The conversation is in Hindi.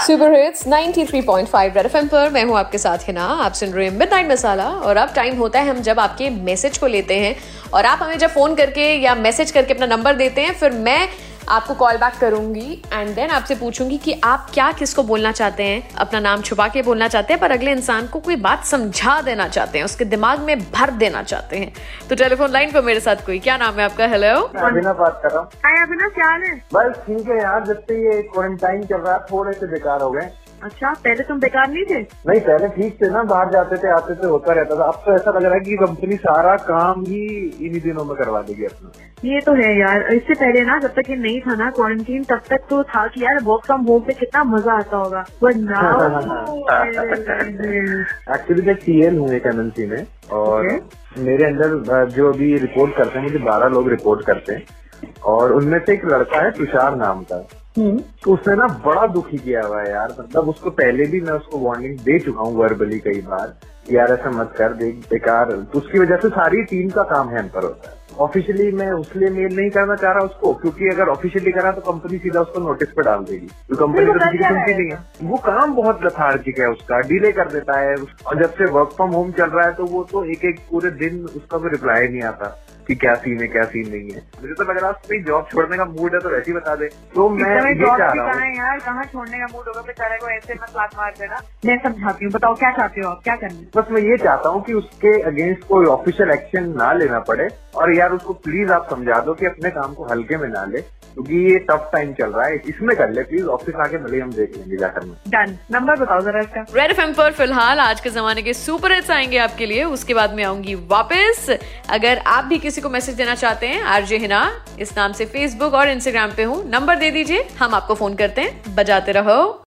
सुपर हिट्स 93.5 रेड एफएम पर मैं हूँ आपके साथ हिना। आप सुन रहे हैं मिडनाइट मसाला और अब टाइम होता है हम जब आपके मैसेज को लेते हैं और आप हमें जब फ़ोन करके या मैसेज करके अपना नंबर देते हैं, फिर मैं आपको कॉल बैक करूँगी एंड देन आपसे पूछूँगी कि आप क्या किसको बोलना चाहते हैं? अपना नाम छुपा के बोलना चाहते हैं पर अगले इंसान को कोई बात समझा देना चाहते हैं उसके दिमाग में भर देना चाहते हैं। तो टेलीफोन लाइन पर मेरे साथ कोई क्या नाम है आपका? हेलो बात कर रहा हूँ। हाय क्या है? बस ठीक है यार जब से ये क्वारंटाइन चल रहा है थोड़े से बेकार हो गए। अच्छा पहले तुम बेकार नहीं थे? नहीं पहले ठीक थे ना बाहर जाते थे आते थे होता रहता था। अब तो ऐसा लग रहा है कि कंपनी सारा काम ही इन्हीं दिनों में करवा देगी अपना। ये तो है यार इससे पहले ना जब तक ये नहीं था ना क्वारंटीन तब तक तो था कि यार वर्क फ्रॉम होम पे कितना मज़ा आता होगा। बट नाउ एक्चुअली मैं टीएल हूँ एक एमएनसी में और मेरे अंदर जो अभी रिपोर्ट करते हैं मुझे बारह लोग रिपोर्ट करते हैं और उनमें से एक लड़का है तुषार नाम का। तो उसने ना बड़ा दुखी किया हुआ है यार। मतलब उसको पहले भी मैं उसको वार्निंग दे चुका हूँ वर्बली कई बार यार ऐसा मत कर देख बेकार। तो उसकी वजह से सारी टीम का काम हैम्पर होता है। ऑफिशियली मैं उसलिए मेल नहीं करना चाह रहा उसको क्योंकि अगर ऑफिशियली करा तो कंपनी सीधा उसको नोटिस पे डाल देगी। तो कंपनी तो किसी की सुनती रहा नहीं है। वो काम बहुत लथार्जिक है उसका। डिले कर देता है। और जब से वर्क फ्रॉम होम चल रहा है तो वो तो एक एक पूरे दिन उसका कोई रिप्लाई नहीं आता। कि क्या सीन है क्या सीन नहीं है। मुझे तो लग रहा है जॉब छोड़ने का मूड है तो वैसे ही बता दे। तो मैं ये चाह रहा हूँ। यार कहाँ छोड़ने का मूड होगा? बेचारे को ऐसे मत लात मार देना। मैं समझाती हूँ बताओ क्या चाहते हो आप क्या करना बस मैं ये चाहता हूँ कि उसके अगेंस्ट कोई ऑफिशियल एक्शन ना लेना पड़े। और यार उसको प्लीज़ आप समझा दो कि अपने काम को हल्के में ना ले क्योंकि ये टफ टाइम चल रहा है। इसमें कर ले प्लीज़ ऑफ़िस आके भले हम देख लेंगे जाकर। में डन नंबर बताओ जरा इसका। रेड एफएम पर फ़िलहाल आज के जमाने के सुपर हिट्स आएँगे आपके लिए। उसके बाद में आऊँगी वापस। अगर आप भी किसी को मैसेज देना चाहते हैं आरजे हिना इस नाम से फेसबुक और इंस्टाग्राम पे हूँ नंबर दे दीजिए। हम आपको फ़ोन करते हैं। बजाते रहो।